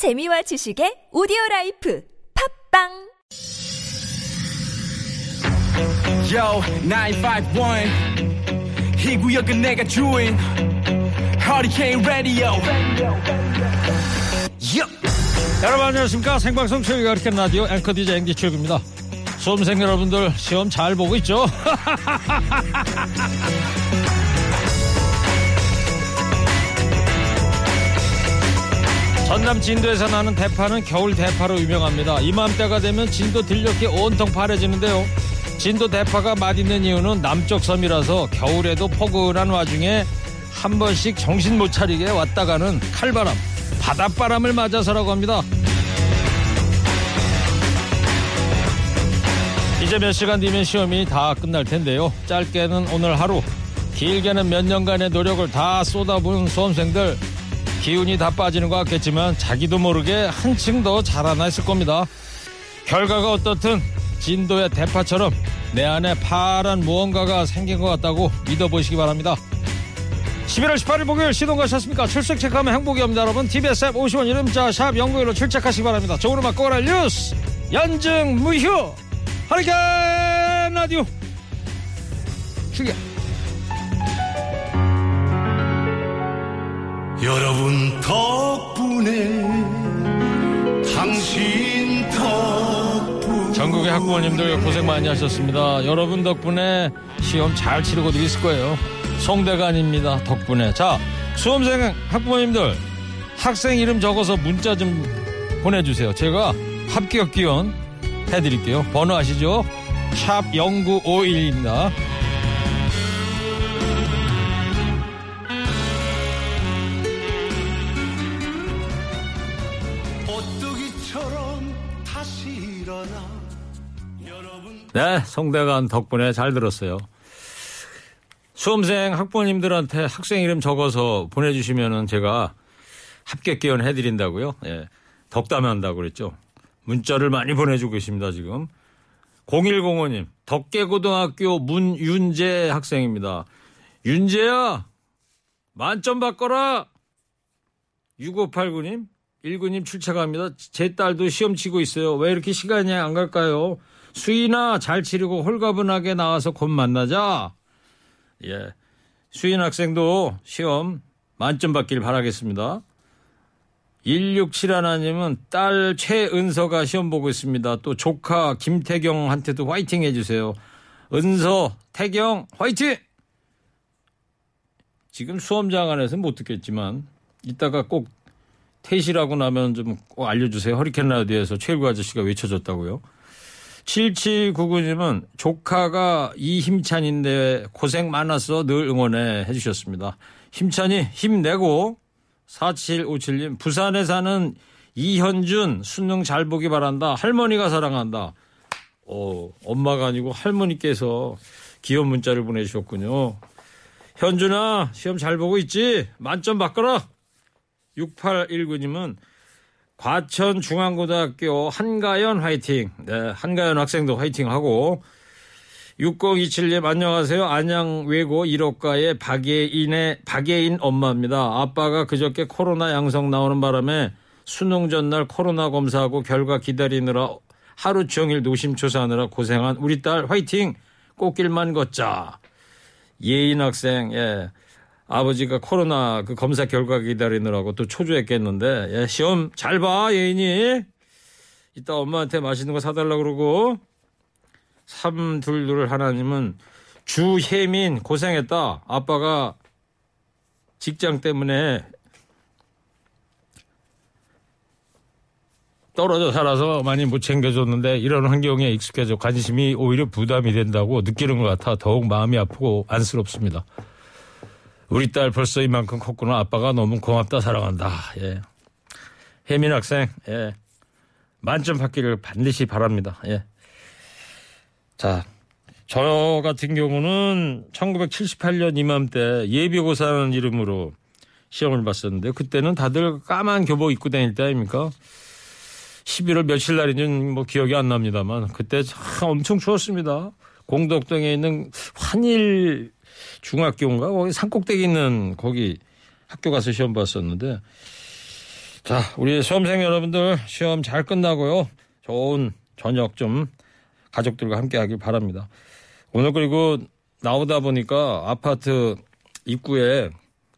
재미와 지식의 오디오 life 팟빵 Yo, 951. 이 구역은 내가 주인. Hurricane Radio. Yup. 여러분 안녕하십니까 생방송 최일구의 허리케인 라디오 앵커 DJ 앵디 최일구입니다 수험생 여러분들 시험 잘 보고 있죠? 전남 진도에서 나는 대파는 겨울 대파로 유명합니다. 이맘때가 되면 진도 들녘이 온통 파래지는데요. 진도 대파가 맛있는 이유는 남쪽 섬이라서 겨울에도 포근한 와중에 한 번씩 정신 못 차리게 왔다 가는 칼바람 바닷바람을 맞아서라고 합니다. 이제 몇 시간 뒤면 시험이 다 끝날 텐데요. 짧게는 오늘 하루, 길게는 몇 년간의 노력을 다 쏟아부은 수험생들 기운이 다 빠지는 것 같겠지만 자기도 모르게 한층 더 자라나 있을 겁니다. 결과가 어떻든 진도의 대파처럼 내 안에 파란 무언가가 생긴 것 같다고 믿어보시기 바랍니다. 11월 18일 목요일 시동 가셨습니까? 출석 체크하면 행복이 옵니다. 여러분 TBS 앱 50원 이름자 샵 연구일로 출첵하시기 바랍니다. 좋은 음악 꼬라 뉴스 연증 무휴 하리케인 라디오 출격 여러분 덕분에 당신 덕분 전국의 학부모님들 고생 많이 하셨습니다. 여러분 덕분에 시험 잘 치르고도 있을 거예요. 송대가 아닙니다. 덕분에. 자, 수험생 학부모님들 학생 이름 적어서 문자 좀 보내주세요. 제가 합격 기원 해드릴게요. 번호 아시죠? 샵 0951입니다. 네, 송대관 덕분에 잘 들었어요. 수험생 학부모님들한테 학생 이름 적어서 보내주시면은 제가 합격 기원 해드린다고요. 예, 덕담한다고 그랬죠. 문자를 많이 보내주고 계십니다, 지금. 0105님, 덕계고등학교 문윤재 학생입니다. 윤재야, 만점 바꿔라! 6589님, 19님 출첵합니다. 제 딸도 시험 치고 있어요. 왜 이렇게 시간이 안 갈까요? 수인아, 잘 치르고 홀가분하게 나와서 곧 만나자. 예. 수인 학생도 시험 만점 받길 바라겠습니다. 1671님은 딸 최은서가 시험 보고 있습니다. 또 조카 김태경한테도 화이팅 해주세요. 은서, 태경, 화이팅! 지금 수험장 안에서 못 듣겠지만 이따가 꼭 퇴실하고 나면 좀 꼭 알려주세요. 허리케인 라디오에서 최일구 아저씨가 외쳐줬다고요. 7799님은 조카가 이힘찬인데 고생 많았어 늘 응원해 해주셨습니다. 힘찬이 힘내고 4757님 부산에 사는 이현준 수능 잘 보기 바란다. 할머니가 사랑한다. 어, 엄마가 아니고 할머니께서 귀여운 문자를 보내주셨군요. 현준아 시험 잘 보고 있지? 만점 바꿔라. 6819님은 과천 중앙고등학교 한가연 화이팅. 네, 한가연 학생도 화이팅하고 6027님 안녕하세요. 안양 외고 1호과의 박예인의 박예인 엄마입니다. 아빠가 그저께 코로나 양성 나오는 바람에 수능 전날 코로나 검사하고 결과 기다리느라 하루 종일 노심초사하느라 고생한 우리 딸 화이팅. 꽃길만 걷자. 예인 학생 예. 아버지가 코로나 그 검사 결과 기다리느라고 또 초조했겠는데 예, 시험 잘 봐 예인이. 이따 엄마한테 맛있는 거 사달라 그러고. 삼둘둘 하나님은 주혜민 고생했다. 아빠가 직장 때문에 떨어져 살아서 많이 못 챙겨줬는데 이런 환경에 익숙해져 관심이 오히려 부담이 된다고 느끼는 것 같아 더욱 마음이 아프고 안쓰럽습니다. 우리 딸 벌써 이만큼 컸구나. 아빠가 너무 고맙다 사랑한다. 예. 혜민 학생 예. 만점 받기를 반드시 바랍니다. 예. 자, 저 같은 경우는 1978년 이맘때 예비고사라는 이름으로 시험을 봤었는데 그때는 다들 까만 교복 입고 다닐 때 아닙니까? 11월 며칠 날인지는 뭐 기억이 안 납니다만 그때 참 엄청 추웠습니다. 공덕동에 있는 환일 중학교인가 거기 산꼭대기 있는 거기 학교 가서 시험 봤었는데 자, 우리 수험생 여러분들 시험 잘 끝나고요. 좋은 저녁 좀 가족들과 함께 하길 바랍니다. 오늘 그리고 나오다 보니까 아파트 입구에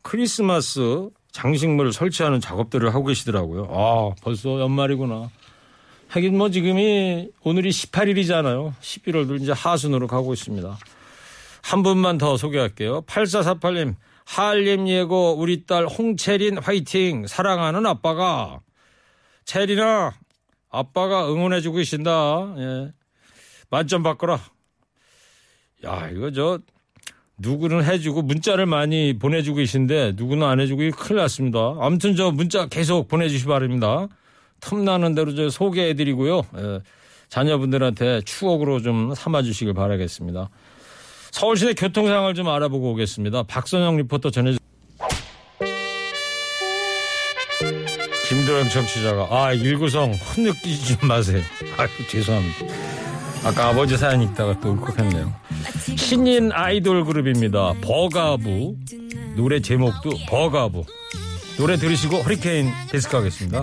크리스마스 장식물을 설치하는 작업들을 하고 계시더라고요. 아, 벌써 연말이구나. 하긴 뭐 지금이 오늘이 18일이잖아요. 11월도 이제 하순으로 가고 있습니다. 한 분만 더 소개할게요. 8448님, 한림 예고 우리 딸 홍채린 화이팅! 사랑하는 아빠가. 채린아, 아빠가 응원해주고 계신다. 예. 만점 바꿔라. 야, 이거 저, 누구는 해주고 문자를 많이 보내주고 계신데 누구는 안 해주고 큰일 났습니다. 아무튼 저 문자 계속 보내주시 기 바랍니다. 틈나는 대로 저 소개해드리고요. 예, 자녀분들한테 추억으로 좀 삼아주시길 바라겠습니다. 서울시내 교통 상황을 좀 알아보고 오겠습니다. 박선영 리포터 전해주. 김도영 청취자가 아 일구성 헛느끼지 좀 마세요. 아 죄송합니다. 아까 아버지 사연 읽다가 또 울컥했네요. 신인 아이돌 그룹입니다. 버가부 노래 제목도 버가부 노래 들으시고 허리케인 데스크 하겠습니다.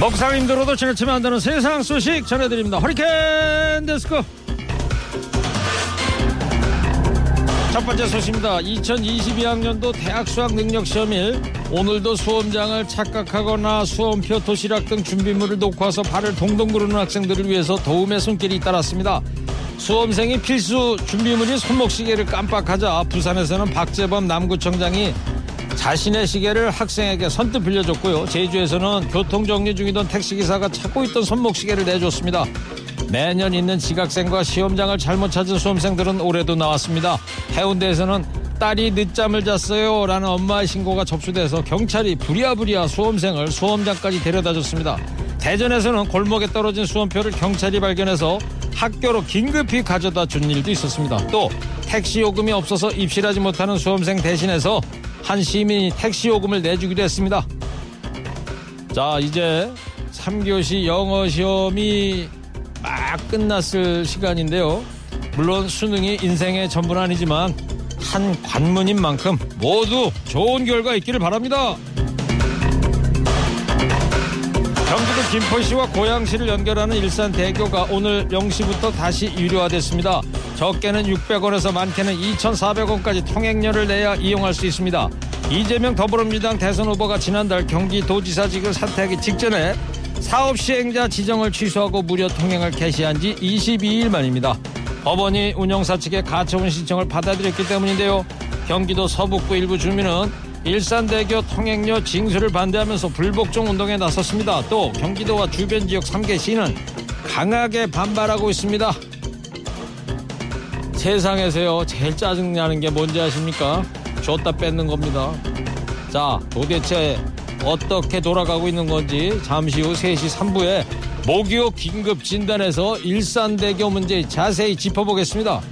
먹상 힘들어도 지나치면 안 되는 세상 소식 전해드립니다. 허리케인 데스크. 첫 번째 소식입니다. 2022학년도 대학 수학 능력 시험일 오늘도 수험장을 착각하거나 수험표, 도시락 등 준비물을 놓고 와서 발을 동동 구르는 학생들을 위해서 도움의 손길이 따랐습니다. 수험생이 필수 준비물인 손목시계를 깜빡하자 부산에서는 박재범 남구청장이 자신의 시계를 학생에게 선뜻 빌려줬고요. 제주에서는 교통정리 중이던 택시기사가 찾고 있던 손목시계를 내줬습니다. 매년 있는 지각생과 시험장을 잘못 찾은 수험생들은 올해도 나왔습니다. 해운대에서는 딸이 늦잠을 잤어요 라는 엄마의 신고가 접수돼서 경찰이 부랴부랴 수험생을 수험장까지 데려다 줬습니다. 대전에서는 골목에 떨어진 수험표를 경찰이 발견해서 학교로 긴급히 가져다 준 일도 있었습니다. 또 택시 요금이 없어서 입실하지 못하는 수험생 대신해서 한 시민이 택시 요금을 내주기도 했습니다. 자, 이제 3교시 영어 시험이 막 끝났을 시간인데요. 물론 수능이 인생의 전부는 아니지만 한 관문인 만큼 모두 좋은 결과 있기를 바랍니다. 경기도 김포시와 고양시를 연결하는 일산 대교가 오늘 0시부터 다시 유료화됐습니다. 적게는 600원에서 많게는 2,400원까지 통행료를 내야 이용할 수 있습니다. 이재명 더불어민주당 대선 후보가 지난달 경기도지사직을 사퇴하기 직전에 사업 시행자 지정을 취소하고 무료 통행을 개시한 지 22일 만입니다. 법원이 운영사 측의 가처분 신청을 받아들였기 때문인데요. 경기도 서북부 일부 주민은 일산대교 통행료 징수를 반대하면서 불복종 운동에 나섰습니다. 또 경기도와 주변 지역 3개 시는 강하게 반발하고 있습니다. 세상에서요 제일 짜증나는 게 뭔지 아십니까? 줬다 뺏는 겁니다. 자 도대체 어떻게 돌아가고 있는 건지 잠시 후 3시 3부에 모기업 긴급 진단에서 일산대교 문제 자세히 짚어보겠습니다.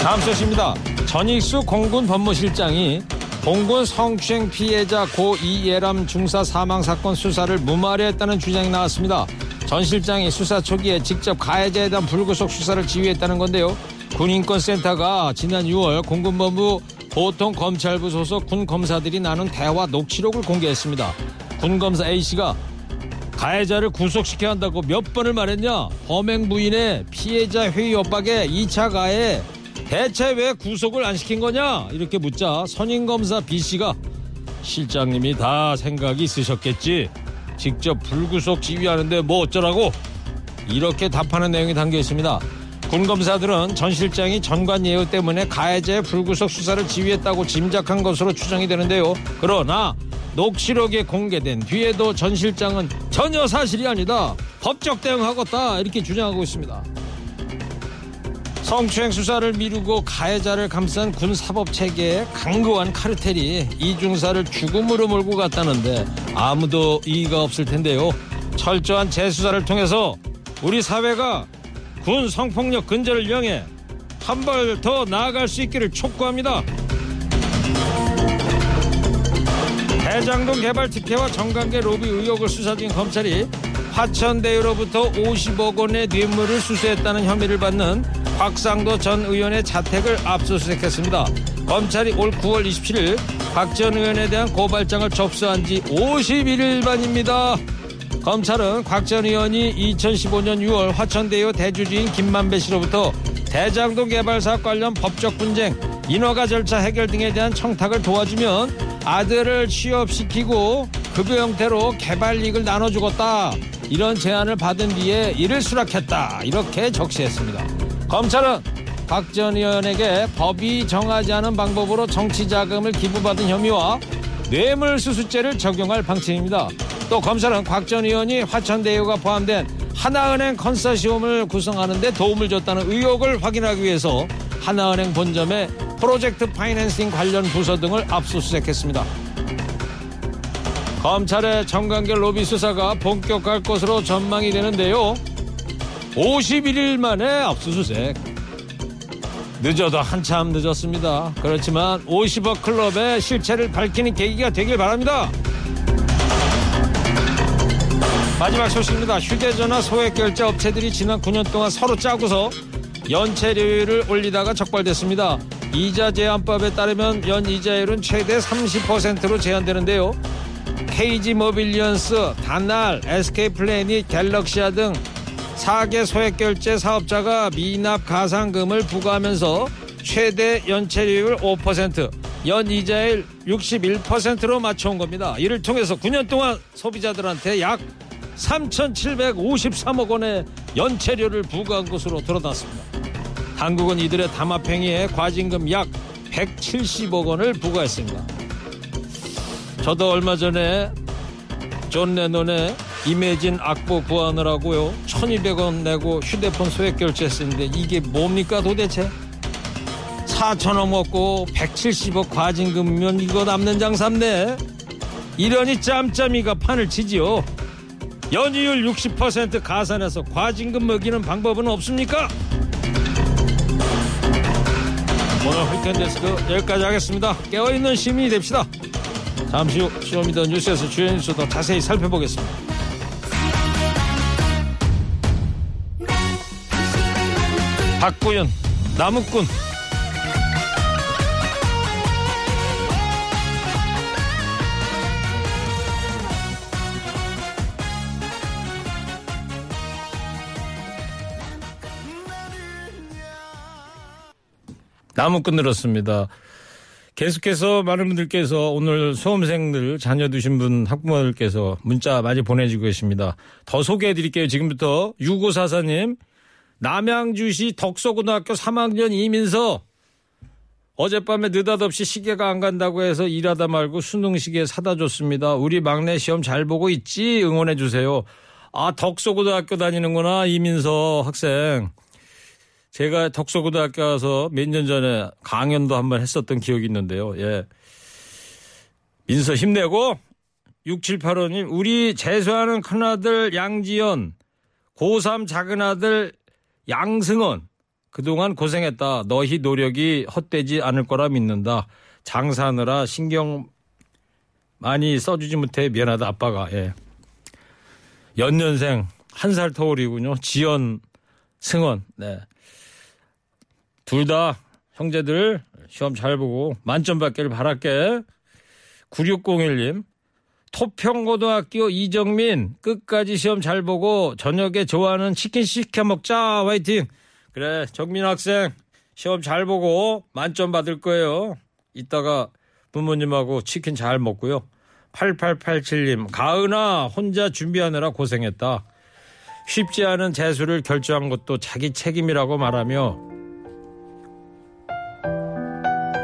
다음 소식입니다. 전익수 공군 법무실장이 공군 성추행 피해자 고 이예람 중사 사망 사건 수사를 무마하했다는 주장이 나왔습니다. 전 실장이 수사 초기에 직접 가해자에 대한 불구속 수사를 지휘했다는 건데요. 군인권센터가 지난 6월 공군본부 보통 검찰부 소속 군 검사들이 나눈 대화 녹취록을 공개했습니다. 군 검사 A씨가 가해자를 구속시켜야 한다고 몇 번을 말했냐? 범행 부인의 피해자 회의 협박에 2차 가해 대체 왜 구속을 안 시킨 거냐? 이렇게 묻자 선임 검사 B씨가 실장님이 다 생각이 있으셨겠지. 직접 불구속 지휘하는데 뭐 어쩌라고? 이렇게 답하는 내용이 담겨 있습니다. 군 검사들은 전 실장이 전관 예우 때문에 가해자의 불구속 수사를 지휘했다고 짐작한 것으로 추정이 되는데요. 그러나 녹취록에 공개된 뒤에도 전 실장은 전혀 사실이 아니다. 법적 대응하겠다. 이렇게 주장하고 있습니다. 성추행 수사를 미루고 가해자를 감싼 군 사법 체계의 강고한 카르텔이 이중사를 죽음으로 몰고 갔다는데 아무도 이의가 없을 텐데요. 철저한 재수사를 통해서 우리 사회가 군 성폭력 근절을 영해 한 발 더 나아갈 수 있기를 촉구합니다. 대장동 개발 특혜와 정관계 로비 의혹을 수사 중인 검찰이 화천대유로부터 50억 원의 뇌물을 수수했다는 혐의를 받는 곽상도 전 의원의 자택을 압수수색했습니다. 검찰이 올 9월 27일 곽전 의원에 대한 고발장을 접수한 지 51일 만입니다. 검찰은 곽 전 의원이 2015년 6월 화천대유 대주주인 김만배 씨로부터 대장동 개발 사업 관련 법적 분쟁, 인허가 절차 해결 등에 대한 청탁을 도와주면 아들을 취업시키고 급여 형태로 개발 이익을 나눠주겠다 이런 제안을 받은 뒤에 이를 수락했다 이렇게 적시했습니다. 검찰은 박 전 의원에게 법이 정하지 않은 방법으로 정치자금을 기부받은 혐의와 뇌물수수죄를 적용할 방침입니다. 또 검찰은 곽전 의원이 화천대유가 포함된 하나은행 컨소시엄을 구성하는 데 도움을 줬다는 의혹을 확인하기 위해서 하나은행 본점에 프로젝트 파이낸싱 관련 부서 등을 압수수색했습니다. 검찰의 정관계 로비 수사가 본격화할 것으로 전망이 되는데요. 51일 만에 압수수색. 늦어도 한참 늦었습니다. 그렇지만 50억 클럽의 실체를 밝히는 계기가 되길 바랍니다. 마지막 소식입니다. 휴대전화 소액 결제 업체들이 지난 9년 동안 서로 짜고서 연체료율을 올리다가 적발됐습니다. 이자 제한법에 따르면 연 이자율은 최대 30%로 제한되는데요. KG 모빌리언스, 다날, SK 플래닛, 갤럭시아 등 4개 소액 결제 사업자가 미납 가상금을 부과하면서 최대 연체료율 5%, 연 이자율 61%로 맞춰온 겁니다. 이를 통해서 9년 동안 소비자들한테 약 3,753억 원의 연체료를 부과한 것으로 드러났습니다. 한국은 이들의 담합행위에 과징금 약 170억 원을 부과했습니다. 저도 얼마 전에 존 레논의 Imagine 악보 구하느라고요 1200원 내고 휴대폰 소액 결제했었는데 이게 뭡니까 도대체 4천원 먹고 170억 과징금이면 이거 남는 장사네 이러니 짬짜미가 판을 치지요 연이율 60% 가산해서 과징금 먹이는 방법은 없습니까? 오늘 위켄데스크 여기까지 하겠습니다. 깨어있는 시민이 됩시다. 잠시 후 쇼미더 뉴스에서 주요 뉴스 더 자세히 살펴보겠습니다. 박구연 나무꾼 나무꾼 들었습니다. 계속해서 많은 분들께서 오늘 수험생들 자녀 두신 분 학부모들께서 문자 많이 보내주고 계십니다. 더 소개해 드릴게요. 지금부터 6544님 남양주시 덕소고등학교 3학년 이민서 어젯밤에 느닷없이 시계가 안 간다고 해서 일하다 말고 수능 시계 사다 줬습니다. 우리 막내 시험 잘 보고 있지 응원해 주세요. 아 덕소고등학교 다니는구나 이민서 학생. 제가 덕소고등학교 가서 몇 년 전에 강연도 한번 했었던 기억이 있는데요. 예. 민서 힘내고 6785님 우리 재수하는 큰아들 양지연 고3 작은아들 양승원 그동안 고생했다. 너희 노력이 헛되지 않을 거라 믿는다. 장사하느라 신경 많이 써주지 못해 미안하다 아빠가 예. 연년생 한 살 터울이군요. 지연 승원 네. 둘 다 형제들 시험 잘 보고 만점 받기를 바랄게. 9601님. 토평고등학교 이정민 끝까지 시험 잘 보고 저녁에 좋아하는 치킨 시켜 먹자 화이팅. 그래 정민 학생 시험 잘 보고 만점 받을 거예요. 이따가 부모님하고 치킨 잘 먹고요. 8887님 가은아 혼자 준비하느라 고생했다. 쉽지 않은 재수를 결정한 것도 자기 책임이라고 말하며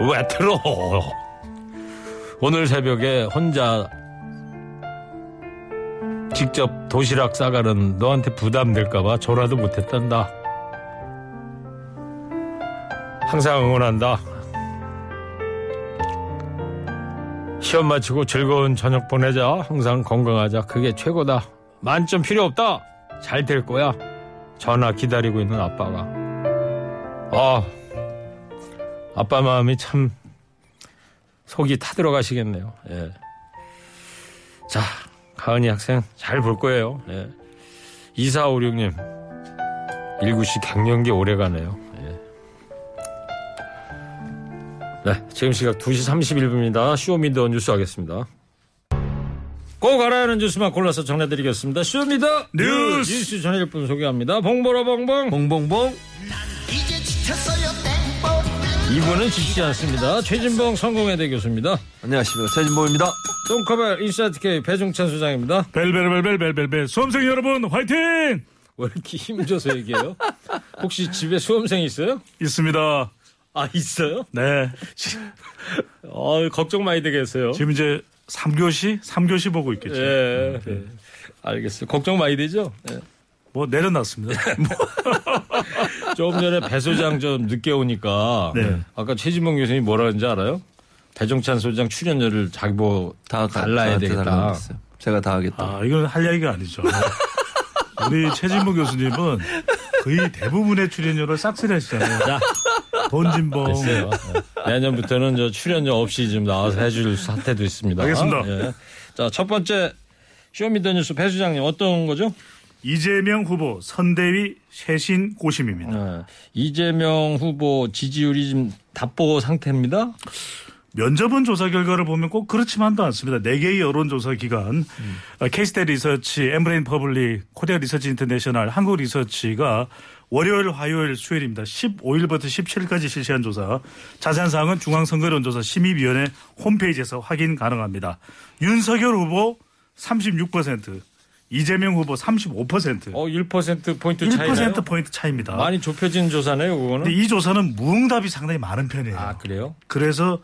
왜 틀어? 오늘 새벽에 혼자 직접 도시락 싸가는 너한테 부담될까봐 전화도 못했단다. 항상 응원한다. 시험 마치고 즐거운 저녁 보내자. 항상 건강하자. 그게 최고다. 만점 필요 없다. 잘 될 거야. 전화 기다리고 있는 아빠가. 아, 아빠 마음이 참 속이 타들어가시겠네요. 예. 자, 가은이 학생 잘 볼 거예요. 예. 2456님, 일구씨 갱년기 오래 가네요. 예. 네, 지금 시각 2시 31분입니다. Show Me the 뉴스 하겠습니다. 꼭 알아야 하는 뉴스만 골라서 전해드리겠습니다. Show Me the 뉴스. 뉴스 전해줄 분 소개합니다. 봉보라 봉봉. 봉봉봉. 이분은 지치지 않습니다. 최진봉 성공회대 교수입니다. 안녕하십니까. 최진봉입니다. 똥커벨 인사이트K 배종찬 소장입니다. 벨벨벨벨벨벨 수험생 여러분 화이팅! 왜 이렇게 힘줘서 얘기해요? 혹시 집에 수험생 있어요? 있습니다. 아 있어요? 네. 어, 걱정 많이 되겠어요. 지금 이제 3교시? 3교시 보고 있겠죠. 예, 예. 알겠어요. 걱정 많이 되죠? 예. 뭐 내려놨습니다. 조금 전에 배 소장 좀 늦게 오니까 네. 아까 최진봉 교수님이 뭐라 그런지 알아요? 배종찬 소장 출연료를 자기 뭐다 달라야 되겠다. 제가 다 하겠다. 아, 이건 할 이야기가 아니죠. 우리 최진봉 교수님은 거의 대부분의 출연료를 싹쓸이 하시잖아요. 자, 본진봉. 됐어요. 예. 내년부터는 저 출연료 없이 좀 나와서 해줄 사태도 있습니다. 알겠습니다. 예. 자, 첫 번째 쇼미더뉴스 배 소장님 어떤 거죠? 이재명 후보 선대위 쇄신 고심입니다. 예. 이재명 후보 지지율이 지금 답보 상태입니다. 면접은 조사 결과를 보면 꼭 그렇지만도 않습니다. 네 개의 여론조사 기관, 어, 케이스탯 리서치, 엠브레인 퍼블릭, 코리아 리서치 인터내셔널, 한국 리서치가 월요일, 화요일, 수요일입니다. 15일부터 17일까지 실시한 조사. 자세한 사항은 중앙선거여론조사 심의위원회 홈페이지에서 확인 가능합니다. 윤석열 후보 36%, 이재명 후보 35%, 어, 1% 포인트 차이나요? 1% 포인트 차이입니다. 많이 좁혀진 조사네요, 그거는. 근데 이 조사는 무응답이 상당히 많은 편이에요. 아, 그래요? 그래서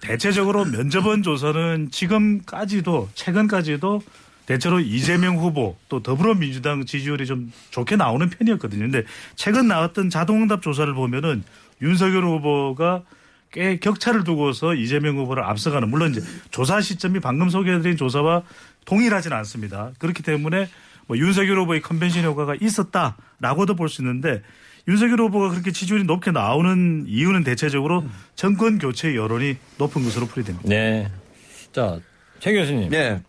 대체적으로 면접원 조사는 지금까지도 최근까지도 대체로 이재명 후보 또 더불어민주당 지지율이 좀 좋게 나오는 편이었거든요. 근데 최근 나왔던 자동응답 조사를 보면은 윤석열 후보가 꽤 격차를 두고서 이재명 후보를 앞서가는 물론 이제 조사 시점이 방금 소개해드린 조사와 동일하지는 않습니다. 그렇기 때문에 뭐 윤석열 후보의 컨벤션 효과가 있었다라고도 볼 수 있는데 윤석열 후보가 그렇게 지지율이 높게 나오는 이유는 대체적으로 정권 교체 여론이 높은 것으로 풀이됩니다. 네. 자, 최 교수님. 네.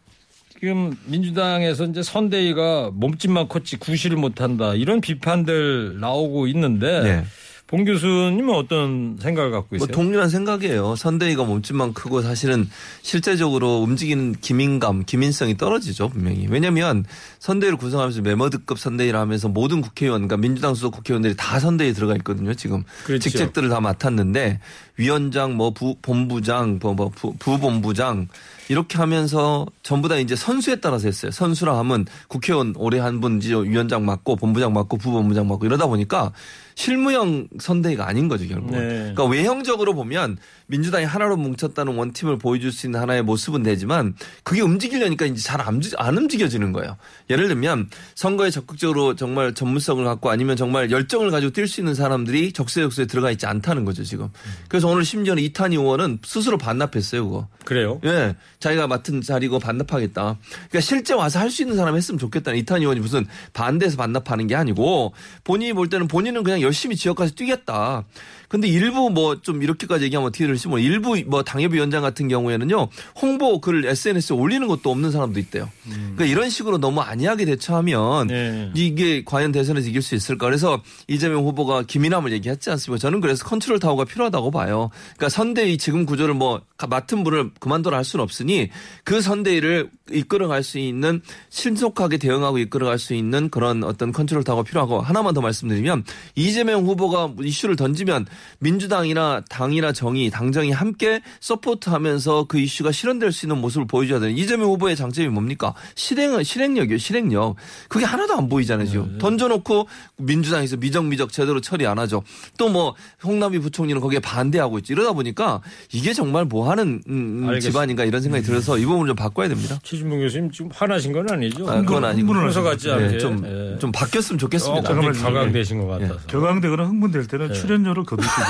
지금 민주당에서 이제 선대위가 몸집만 컸지 구실을 못한다 이런 비판들 나오고 있는데 네. 봉 교수님은 어떤 생각을 갖고 있어요? 뭐 동일한 생각이에요. 선대위가 몸집만 크고 사실은 실제적으로 움직이는 기민감, 기민성이 떨어지죠, 분명히. 왜냐면 선대위를 구성하면서 메머드급 선대위를 하면서 모든 국회의원, 그러니까 민주당 수석 국회의원들이 다 선대위에 들어가 있거든요, 지금. 그렇죠. 직책들을 다 맡았는데 위원장, 뭐 부, 본부장, 뭐, 뭐 부, 부본부장 이렇게 하면서 전부 다 이제 선수에 따라서 했어요. 선수라 하면 국회의원 올해 한 분 이제 위원장 맡고 본부장 맡고 부본부장 맡고 이러다 보니까 실무형 선대위가 아닌 거죠 결국은. 네. 그러니까 외형적으로 보면 민주당이 하나로 뭉쳤다는 원팀을 보여줄 수 있는 하나의 모습은 되지만 그게 움직이려니까 이제 잘 안 움직여지는 거예요. 예를 들면 선거에 적극적으로 정말 전문성을 갖고 아니면 정말 열정을 가지고 뛸 수 있는 사람들이 적세적소에 들어가 있지 않다는 거죠 지금. 그래서 오늘 심지어는 이탄희 의원은 스스로 반납했어요 그거. 그래요? 예, 자기가 맡은 자리고 반납하겠다. 그러니까 실제 와서 할 수 있는 사람 했으면 좋겠다는 이탄 의원이 무슨 반대해서 반납하는 게 아니고 본인이 볼 때는 본인은 그냥 열심히 지역 가서 뛰겠다. 근데 일부 뭐 좀 이렇게까지 얘기하면 어떻게 될지 뭐 일부 뭐 당협위 원장 같은 경우에는요 홍보 글을 SNS에 올리는 것도 없는 사람도 있대요. 그러니까 이런 식으로 너무 안이하게 대처하면 네. 이게 과연 대선에서 이길 수 있을까? 그래서 이재명 후보가 기민함을 얘기했지 않습니까? 저는 그래서 컨트롤 타워가 필요하다고 봐요. 그러니까 선대위 지금 구조를 뭐 맡은 분을 그만둬라 할 수는 없으니 그 선대위를 이끌어갈 수 있는 신속하게 대응하고 이끌어갈 수 있는 그런 어떤 컨트롤 타워가 필요하고 하나만 더 말씀드리면 이재명 후보가 이슈를 던지면 민주당이나 당이나 정의, 당정이 함께 support하면서 그 이슈가 실현될 수 있는 모습을 보여줘야 되는 이재명 후보의 장점이 뭡니까? 실행은 실행력이요, 실행력. 그게 하나도 안 보이잖아요, 지금. 던져놓고 민주당에서 미적미적 제대로 처리 안 하죠. 또 뭐 홍남희 부총리는 거기에 반대하고 하고 있죠. 이러다 보니까 이게 정말 뭐 하는 음, 음. 집안인가 이런 생각이 들어서 이 부분을 좀 바꿔야 됩니다. 최진봉 교수님 지금 화나신 건 아니죠? 아, 그건 아니고. 평소 같지 않게 네, 좀, 예. 좀 바뀌었으면 좋겠습니다. 조금 잠깐만요. 가강되신 것 같아서. 격앙되거나 흥분될 때는 네. 출연료를 거두 시고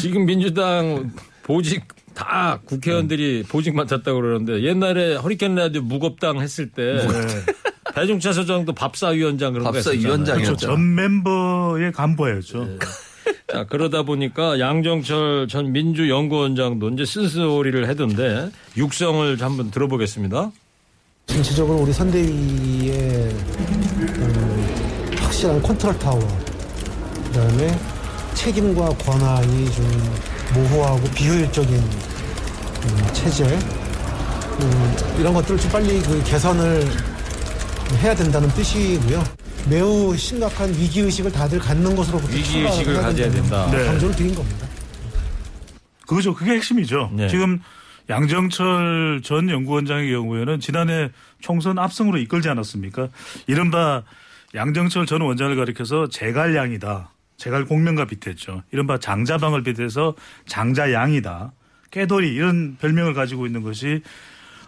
지금 민주당 보직 다 국회의원들이 보직 맡았다고 그러는데 옛날에 허리케인 라디오 무겁당 했을 때 배종찬 소장도 법사위원장 그런 거 법사 했었잖아요. 위원장이었죠. 그렇죠. 전 멤버의 간부였죠. 자, 그러다 보니까 양정철 전 민주연구원장도 이제 쓴소리를 하던데 육성을 한번 들어보겠습니다. 전체적으로 우리 선대위의 음, 확실한 컨트롤 타워, 그 다음에 책임과 권한이 좀 모호하고 비효율적인 음, 체제 음, 이런 것들을 좀 빨리 그 개선을 해야 된다는 뜻이고요. 매우 심각한 위기 의식을 다들 갖는 것으로부터 위기의식을 가져야 된다. 네. 강조를 드린 겁니다. 그거죠. 그게 핵심이죠. 네. 지금 양정철 전 연구원장의 경우에는 지난해 총선 압승으로 이끌지 않았습니까? 이른바 양정철 전 원장을 가리켜서 제갈량이다. 제갈 공명과 비슷했죠. 이른바 장자방을 비롯해서 장자양이다. 깨돌이 이런 별명을 가지고 있는 것이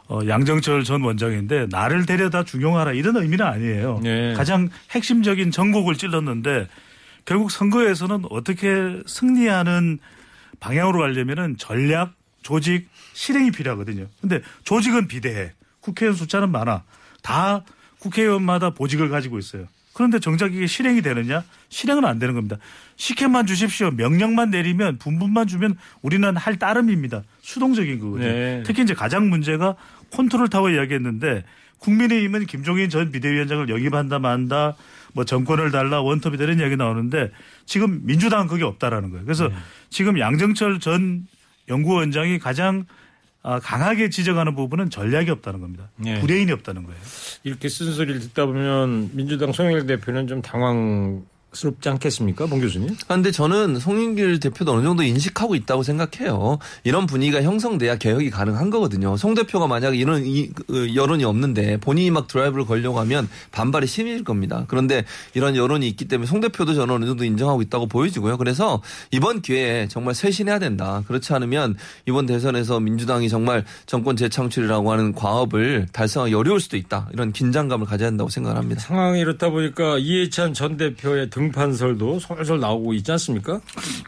어, 양정철 전 원장인데 나를 데려다 중용하라 이런 의미는 아니에요. 네. 가장 핵심적인 전곡을 찔렀는데 결국 선거에서는 어떻게 승리하는 방향으로 가려면은 전략, 조직, 실행이 필요하거든요. 근데 조직은 비대해. 국회의원 숫자는 많아. 다 국회의원마다 보직을 가지고 있어요. 그런데 정작 이게 실행이 되느냐? 실행은 안 되는 겁니다. 시켜만 주십시오. 명령만 내리면 분부만 주면 우리는 할 따름입니다. 수동적인 거거든요. 네. 특히 이제 가장 문제가 컨트롤 타워 이야기했는데 국민의힘은 김종인 전 비대위원장을 영입한다 만다 뭐 정권을 달라 원톱이다 이런 이야기 나오는데 지금 민주당은 그게 없다라는 거예요. 그래서 네. 지금 양정철 전 연구원장이 가장 아, 강하게 지적하는 부분은 전략이 없다는 겁니다. 네. 브레인이 없다는 거예요. 이렇게 쓴소리를 듣다 보면 민주당 송영일 대표는 좀 당황 스럽지 않겠습니까? 봉 교수님? 그런데 저는 송영길 대표도 어느 정도 인식하고 있다고 생각해요. 이런 분위기가 형성돼야 개혁이 가능한 거거든요. 송 대표가 만약 이런 이, 그, 여론이 없는데 본인이 막 드라이브를 걸려고 하면 반발이 심해질 겁니다. 그런데 이런 여론이 있기 때문에 송 대표도 저는 어느 정도 인정하고 있다고 보여지고요. 그래서 이번 기회에 정말 쇄신해야 된다. 그렇지 않으면 이번 대선에서 민주당이 정말 정권 재창출이라고 하는 과업을 달성하기 어려울 수도 있다. 이런 긴장감을 가져야 한다고 생각합니다. 상황이 이렇다 보니까 이해찬 전 대표의 등판설도 솔솔 나오고 있지 않습니까?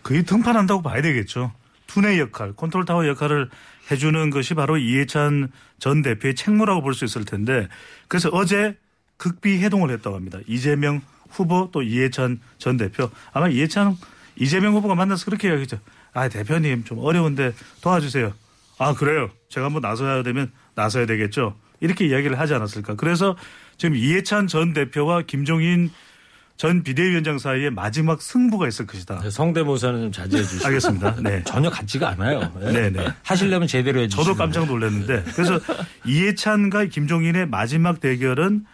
거의 등판한다고 봐야 되겠죠. 두뇌 역할, 컨트롤 타워 역할을 해주는 것이 바로 이해찬 전 대표의 책무라고 볼 수 있을 텐데 그래서 어제 극비 회동을 했다고 합니다. 이재명 후보 또 이해찬 전 대표 아마 이해찬 이재명 후보가 만나서 그렇게 이야기했죠. 아 대표님 좀 어려운데 도와주세요. 아 그래요. 제가 한번 나서야 되면 나서야 되겠죠. 이렇게 이야기를 하지 않았을까. 그래서 지금 이해찬 전 대표와 김종인 전 비대위원장 사이에 마지막 승부가 있을 것이다. 성대모사는 좀 자제해 주시고. 알겠습니다. 네. 전혀 같지가 않아요. 예. 네네. 하시려면 제대로 해 주시고. 저도 깜짝 놀랐는데 그래서 이해찬과 김종인의 마지막 대결은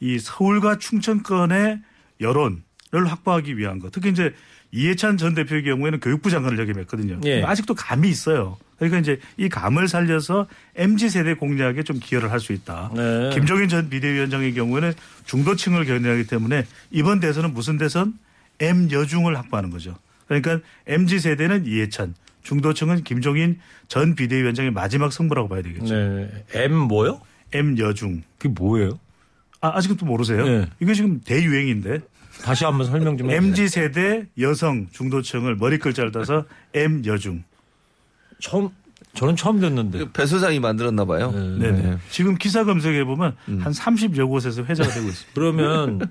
이 서울과 충청권의 여론을 확보하기 위한 것. 특히 이제 이해찬 전 대표의 경우에는 교육부 장관을 역임했거든요. 예. 아직도 감이 있어요. 그러니까 이제 이 감을 살려서 MZ 세대 공략에 좀 기여를 할 수 있다. 네. 김종인 전 비대위원장의 경우에는 중도층을 겨냥하기 때문에 이번 대선은 무슨 대선? M 여중을 확보하는 거죠. 그러니까 MZ 세대는 이해찬, 중도층은 김종인 전 비대위원장의 마지막 승부라고 봐야 되겠죠. 네. M 뭐요? M 여중. 그게 뭐예요? 아, 아직도 모르세요? 네. 이게 지금 대유행인데 다시 한번 설명 좀 해주세요. MZ 세대 여성 중도층을 머리 글자를 따서 M 여중. 처음 저는 처음 듣는데. 배 소장이 만들었나 봐요. 네. 네. 지금 기사 검색해 보면 한 30여 곳에서 회자가 되고 있습니다. 그러면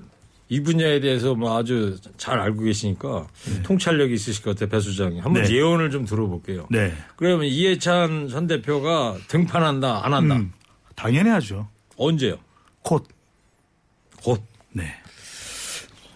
이 분야에 대해서 뭐 아주 잘 알고 계시니까 통찰력이 있으실 것 같아요, 배 수장이. 한번 네. 예언을 좀 들어볼게요. 네. 그러면 이해찬 전 대표가 등판한다, 안 한다? 음, 당연히 하죠. 언제요? 곧. 곧. 네.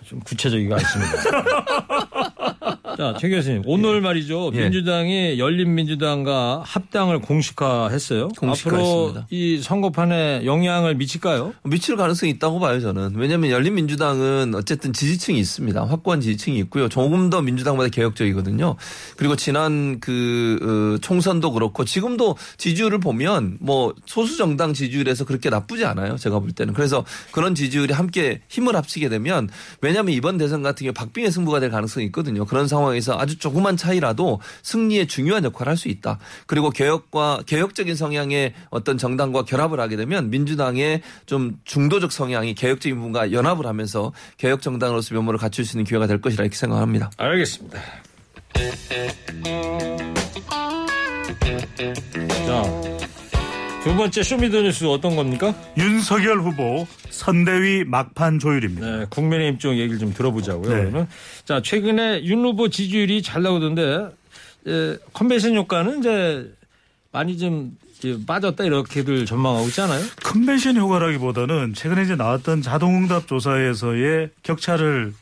좀 구체적이가 않습니다. 자, 최 교수님. 오늘 말이죠. 예. 민주당이 열린민주당과 합당을 공식화했어요. 앞으로 공식화했습니다. 이 선거판에 영향을 미칠까요? 미칠 가능성이 있다고 봐요, 저는. 왜냐하면 열린민주당은 어쨌든 지지층이 있습니다. 확고한 지지층이 있고요. 조금 더 민주당보다 개혁적이거든요. 그리고 지난 그 어, 총선도 그렇고 지금도 지지율을 보면 뭐 소수 정당 지지율에서 그렇게 나쁘지 않아요. 제가 볼 때는. 그래서 그런 지지율이 함께 힘을 합치게 되면 왜냐하면 이번 대선 같은 경우 박빙의 승부가 될 가능성이 있거든요. 그런 상황 에서 아주 조그만 차이라도 승리에 중요한 역할을 할 수 있다. 그리고 개혁과 개혁적인 성향의 어떤 정당과 결합을 하게 되면 민주당의 좀 중도적 성향이 개혁적인 부분과 연합을 하면서 개혁 정당으로서 면모를 갖출 수 있는 기회가 될 것이라 이렇게 생각합니다. 알겠습니다. 자, 두 번째 쇼미더뉴스 어떤 겁니까? 윤석열 후보 선대위 막판 조율입니다. 네, 국민의힘 쪽 얘기를 좀 들어보자고요. 네. 그러면 자 최근에 윤 후보 지지율이 잘 나오던데 에, 컨벤션 효과는 이제 많이 좀 빠졌다 이렇게들 전망하고 있잖아요. 컨벤션 효과라기보다는 최근에 이제 나왔던 자동응답 조사에서의 격차를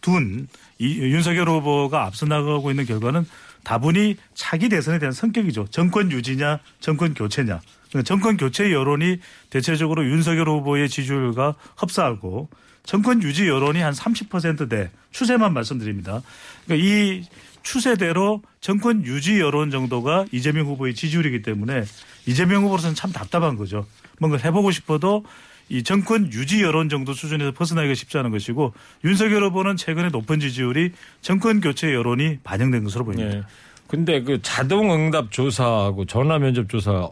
둔 이, 윤석열 후보가 앞서 나가고 있는 결과는 다분히 차기 대선에 대한 성격이죠. 정권 유지냐, 정권 교체냐. 그러니까 정권 교체 여론이 대체적으로 윤석열 후보의 지지율과 흡사하고 정권 유지 여론이 한 30%대 추세만 말씀드립니다. 그러니까 이 추세대로 정권 유지 여론 정도가 이재명 후보의 지지율이기 때문에 이재명 후보로서는 참 답답한 거죠. 뭔가 해보고 싶어도 이 정권 유지 여론 정도 수준에서 벗어나기가 쉽지 않은 것이고 윤석열 후보는 최근에 높은 지지율이 정권 교체 여론이 반영된 것으로 보입니다. 예. 근데 그 자동 응답 조사하고 전화 면접 조사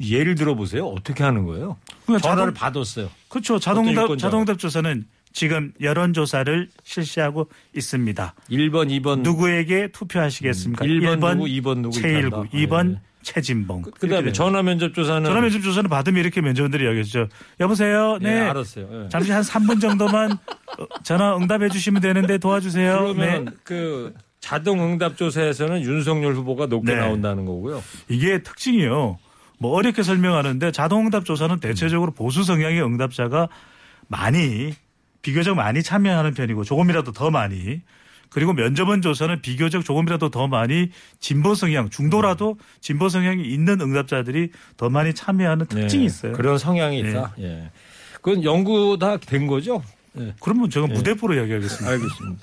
예를 들어 보세요. 어떻게 하는 거예요? 그냥 전화를 자동- 받았어요. 그렇죠. 자동답? 자동답 조사는 지금 여론조사를 실시하고 있습니다. 1번, 2번 누구에게 투표하시겠습니까? 음, 1번 누구, 2번 누구 최일구, 한다. 2번 예. 최진봉. 그다음에 전화 면접 조사는 전화 면접 조사는 받으면 이렇게 면접원들이 이야기했죠. 여보세요. 예, 네. 알았어요. 예. 잠시 한 3분 정도만 어, 전화 응답해 주시면 되는데 도와주세요. 그러면 네. 그 자동 응답 조사에서는 윤석열 후보가 높게 네. 나온다는 거고요. 이게 특징이요. 뭐 어렵게 설명하는데 자동응답 조사는 대체적으로 보수 성향의 응답자가 많이 비교적 많이 참여하는 편이고 조금이라도 더 많이 그리고 면접원 조사는 비교적 조금이라도 더 많이 진보 성향 중도라도 진보 성향이 있는 응답자들이 더 많이 참여하는 특징이 네, 있어요. 그런 성향이 있다. 예. 그건 연구 다 된 거죠? 예. 그러면 제가 무대포로 이야기하겠습니다. 알겠습니다.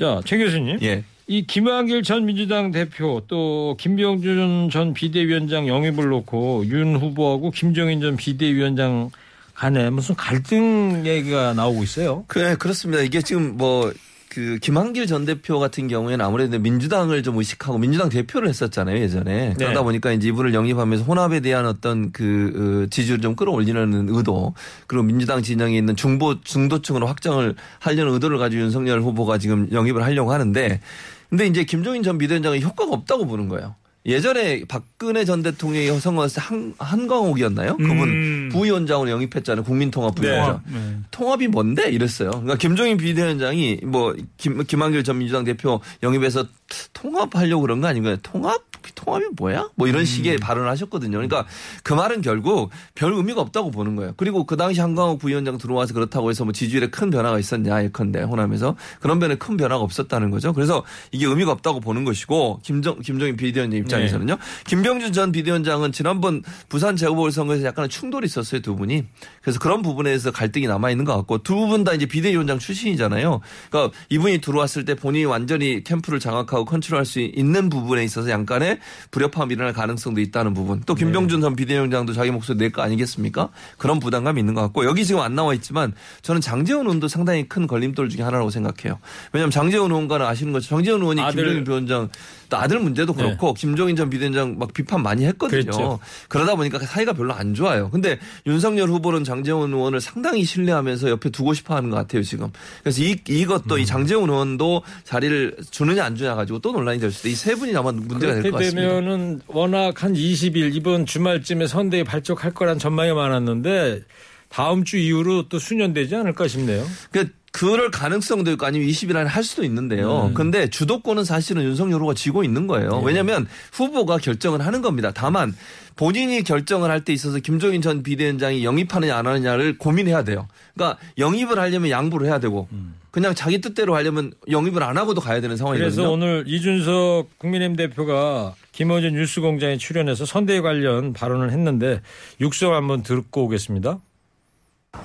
자, 최 교수님. 예. 이 김한길 전 민주당 대표 또 김병준 전 비대위원장 영입을 놓고 윤 후보하고 김종인 전 비대위원장 간에 무슨 갈등 얘기가 나오고 있어요. 그래 그렇습니다. 이게 지금 뭐 그 김한길 전 대표 같은 경우에는 아무래도 민주당을 좀 의식하고 민주당 대표를 했었잖아요 예전에 그러다 네. 보니까 이제 이분을 영입하면서 혼합에 대한 어떤 그 어, 지지를 좀 끌어올리려는 의도 그리고 민주당 진영에 있는 중보 중도층으로 확장을 하려는 의도를 가지고 윤석열 후보가 지금 영입을 하려고 하는데 근데 이제 김종인 전 비대위원장이 효과가 없다고 보는 거예요. 예전에 박근혜 전 대통령이 선거했을 때 한, 한광옥이었나요? 그분 음. 부위원장으로 영입했잖아요. 국민통합 부위원장. 네. 통합이 뭔데 이랬어요. 그러니까 김종인 비대위원장이 뭐 김, 김한길 전 민주당 대표 영입해서 통합하려고 그런 거 아닌가요? 통합? 통합이 뭐야? 뭐 이런 식의 발언을 하셨거든요. 그러니까 그 말은 결국 별 의미가 없다고 보는 거예요. 그리고 그 당시 한강호 부위원장 들어와서 그렇다고 해서 뭐 지지율에 큰 변화가 있었냐 예컨대 호남에서 그런 변에 큰 변화가 없었다는 거죠. 그래서 이게 의미가 없다고 보는 것이고 김정 김종인 비대위원장 입장 에서는요. 김병준 전 비대위원장은 지난번 부산 재보궐선거에서 약간의 충돌이 있었어요 두 분이. 그래서 그런 부분에서 갈등이 남아 있는 것 같고 두 분 다 이제 비대위원장 출신이잖아요. 그러니까 이분이 들어왔을 때 본인이 완전히 캠프를 장악하고 컨트롤할 수 있는 부분에 있어서 약간의 불협화음이 일어날 가능성도 있다는 부분. 또 김병준 전 비대위원장도 자기 목소리 낼 거 아니겠습니까? 그런 부담감이 있는 것 같고 여기 지금 안 나와 있지만 저는 장재원 의원도 상당히 큰 걸림돌 중에 하나라고 생각해요. 왜냐하면 장재원 의원과는 아시는 것처럼 장재원 의원이 아들. 김종인 비원장 또 아들 문제도 그렇고 김종인 전 비대위원장 막 비판 많이 했거든요. 그랬죠. 그러다 보니까 사이가 별로 안 좋아요. 근데 윤석열 후보는 장재원 의원을 상당히 신뢰하면서 옆에 두고 싶어 하는 것 같아요, 지금. 그래서 이, 이것도 음. 이 장재원 의원도 자리를 주느냐 안 주냐 가지고 또 논란이 될 수도 이 세 분이 아마 문제가 될 그렇게 것 같습니다. 되면은 워낙 한 20일 이번 주말쯤에 선대위 발족할 거란 전망이 많았는데 다음 주 이후로 또 수년되지 않을까 싶네요. 그러니까 그럴 가능성도 있고 아니면 20일 안에 할 수도 있는데요. 근데 주도권은 사실은 윤석열 후보가 쥐고 있는 거예요. 왜냐하면 후보가 결정을 하는 겁니다. 다만 본인이 결정을 할 때 있어서 김종인 전 비대위원장이 영입하느냐 안 하느냐를 고민해야 돼요. 그러니까 영입을 하려면 양보를 해야 되고 그냥 자기 뜻대로 하려면 영입을 안 하고도 가야 되는 상황이거든요. 그래서 오늘 이준석 국민의힘 대표가 김어준 뉴스공장에 출연해서 선대위 관련 발언을 했는데 육성 한번 듣고 오겠습니다.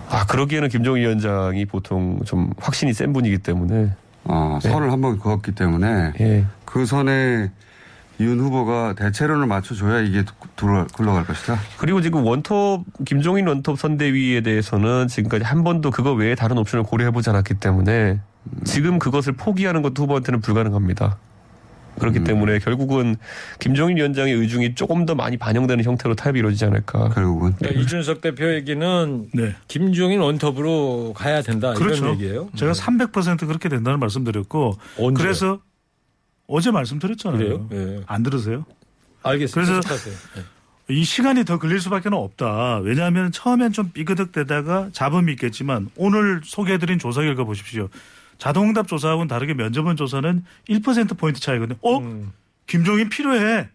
아 그러기에는 김정희 위원장이 보통 좀 확신이 센 분이기 때문에 어, 선을 한번 그었기 때문에 예. 그 선에 윤 후보가 대체론을 맞춰줘야 이게 굴러갈 것이다. 그리고 지금 원톱 김종인 원톱 선대위에 대해서는 지금까지 한 번도 그거 외에 다른 옵션을 고려해보지 않았기 때문에 지금 그것을 포기하는 것도 후보한테는 불가능합니다. 그렇기 때문에 결국은 김종인 위원장의 의중이 조금 더 많이 반영되는 형태로 타협이 이루어지지 않을까. 결국은. 그러니까 이준석 대표 얘기는 네. 김종인 원톱으로 가야 된다 그렇죠. 이런 얘기예요. 제가 300% 그렇게 된다는 말씀드렸고 언제? 그래서 어제 말씀드렸잖아요. 예. 안 들으세요? 알겠습니다. 그래서. 예. 이 시간이 더 걸릴 수밖에 없다. 왜냐하면 처음엔 좀 삐그덕대다가 잡음이 있겠지만 오늘 소개해드린 조사 결과 보십시오. 자동응답 조사하고는 다르게 면접원 조사는 1%포인트 차이거든요. 어? 음. 김종인 필요해.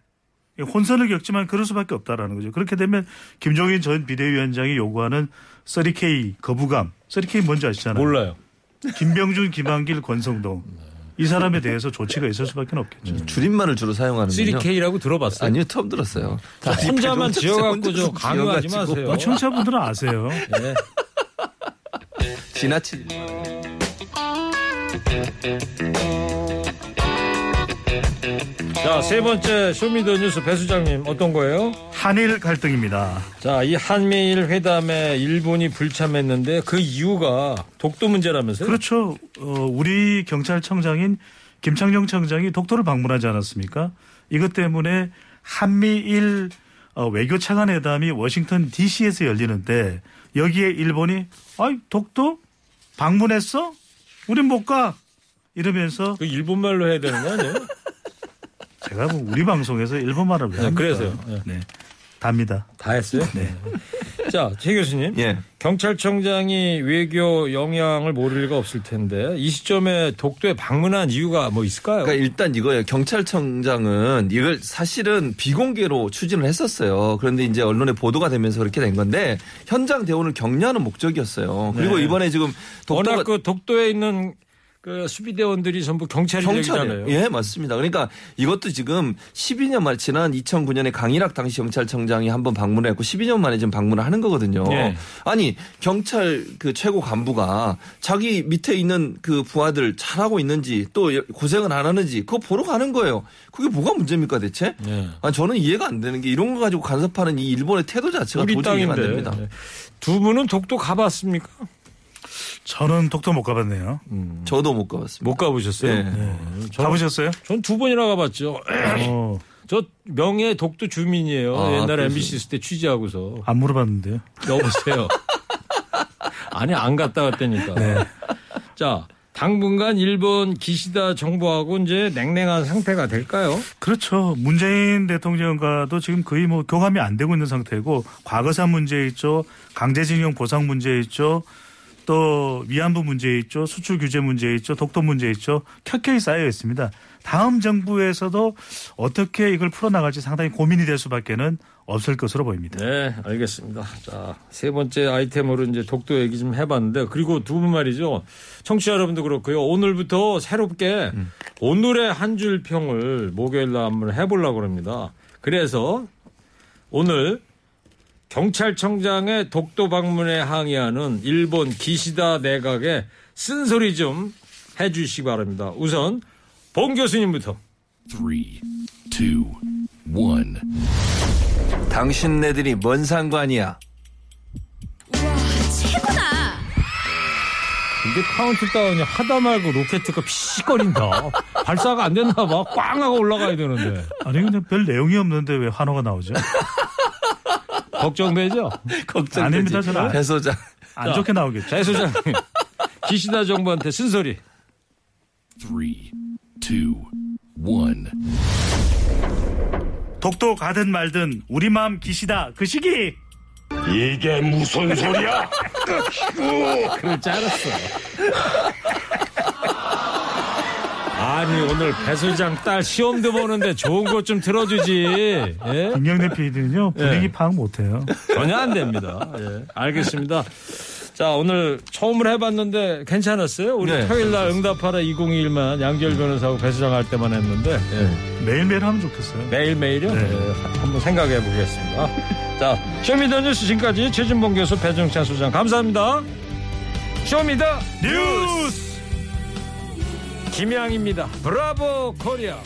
혼선을 겪지만 그럴 수밖에 없다라는 거죠. 그렇게 되면 김종인 전 비대위원장이 요구하는 30K 거부감. 30K 뭔지 아시잖아요. 몰라요. 김병준, 김한길, 권성동. 이 사람에 대해서 조치가 있을 수밖에 없겠죠. 줄임말을 주로 사용하는군요. 3K라고 들어봤어요? 아니요, 처음 들었어요. 자, 혼자만 혼자 지어갖고 좀 강요하지. 마세요. 어, 청취자분들은 아세요. 예. 지나치. 자, 세 번째 쇼미더뉴스 배 수장님 어떤 거예요? 한일 갈등입니다. 자, 이 한미일 회담에 일본이 불참했는데 그 이유가 독도 문제라면서요? 그렇죠. 어, 우리 경찰청장인 김창룡 청장이 독도를 방문하지 않았습니까? 이것 때문에 한미일 어, 외교 차관 회담이 워싱턴 DC에서 열리는데 여기에 일본이 아이 독도 방문했어? 우린 못 가. 이러면서 그 일본 말로 해야 되는 거 아니에요? 제가 뭐 우리 방송에서 일본 말을 왜 네, 합니까? 그래서요. 네. 네. 답니다. 다 했어요? 네. 자, 최 교수님. 예. 경찰청장이 외교 영향을 모를 리가 없을 텐데 이 시점에 독도에 방문한 이유가 뭐 있을까요? 그러니까 일단 이거예요. 경찰청장은 이걸 사실은 비공개로 추진을 했었어요. 그런데 이제 언론에 보도가 되면서 그렇게 된 건데 현장 대원을 격려하는 목적이었어요. 그리고 네. 이번에 지금 독도가 워낙 그 독도에 있는 그 수비대원들이 전부 경찰이잖아요. 경찰이에요. 예, 맞습니다. 그러니까 이것도 지금 12년 만에 지난 2009년에 강일학 당시 경찰청장이 한번 방문했고 12년 만에 지금 방문을 하는 거거든요. 예. 아니 경찰 그 최고 간부가 자기 밑에 있는 그 부하들 잘하고 있는지 또 고생을 안 하는지 그거 보러 가는 거예요. 그게 뭐가 문제입니까 대체? 예. 아 저는 이해가 안 되는 게 이런 거 가지고 간섭하는 이 일본의 태도 자체가 도저히 이해가 안. 됩니다. 네. 두 분은 독도 가봤습니까? 저는 독도 못 가봤네요. 저도 못 가봤습니다. 못 가보셨어요? 네. 가보셨어요? 전 두 번이나 가봤죠. 어, 저 명예 독도 주민이에요. 아, 옛날에 그러시구나. MBC 있을 때 취재하고서 안 물어봤는데요. 여보세요. 아니 안 갔다 왔다니까. 네. 자 당분간 일본 기시다 정부하고 이제 냉랭한 상태가 될까요? 그렇죠. 문재인 대통령과도 지금 거의 뭐 교감이 안 되고 있는 상태고 과거사 문제 있죠. 강제징용 보상 문제 있죠. 또 위안부 문제 있죠. 수출 규제 문제 있죠. 독도 문제 있죠. 켜켜이 쌓여 있습니다. 다음 정부에서도 어떻게 이걸 풀어나갈지 상당히 고민이 될 수밖에는 없을 것으로 보입니다. 네, 알겠습니다. 자, 세 번째 아이템으로 이제 독도 얘기 좀 해봤는데, 그리고 두 분 말이죠. 청취자 여러분도 그렇고요. 오늘부터 새롭게 오늘의 한 줄 평을 목요일 날 한번 해보려고 합니다. 그래서 오늘 경찰청장의 독도 방문에 항의하는 일본 기시다 내각에 쓴소리 좀 해주시기 바랍니다. 우선 봉 교수님부터. Three, two, one. 당신네들이 뭔 상관이야? 최고다. 이게 카운트다운이 하다 말고 로켓트가 피식거린다. 발사가 안 됐나 봐. 꽝 하고 올라가야 되는데. 아니 근데 별 내용이 없는데 왜 환호가 나오죠? 걱정되죠? 걱정되지. 아닙니다, 저는. 배 소장. 안 좋게 나오겠죠. 자, 소장님. 기시다 정부한테 쓴소리. Three, two, one. 독도 가든 말든 우리 마음 기시다 그 시기 이게 무슨 소리야? 그럴 줄 알았어. 아니 오늘 배 소장 딸 시험도 보는데 좋은 것 좀 들어주지. 예? 김경래 PD는요 분위기 예. 파악 못해요. 전혀 안 됩니다. 예, 알겠습니다. 자, 오늘 처음으로 해봤는데 괜찮았어요? 우리 네. 토요일 날 응답하라 2021만 양지열 변호사하고 배 소장 할 때만 했는데 예, 매일매일 하면 좋겠어요. 매일매일요? 네. 예, 한번 생각해 보겠습니다. 자, 쇼미더뉴스 지금까지 최진봉 교수 배종찬 소장 감사합니다. 쇼미더 뉴스 김양입니다. 브라보 코리아.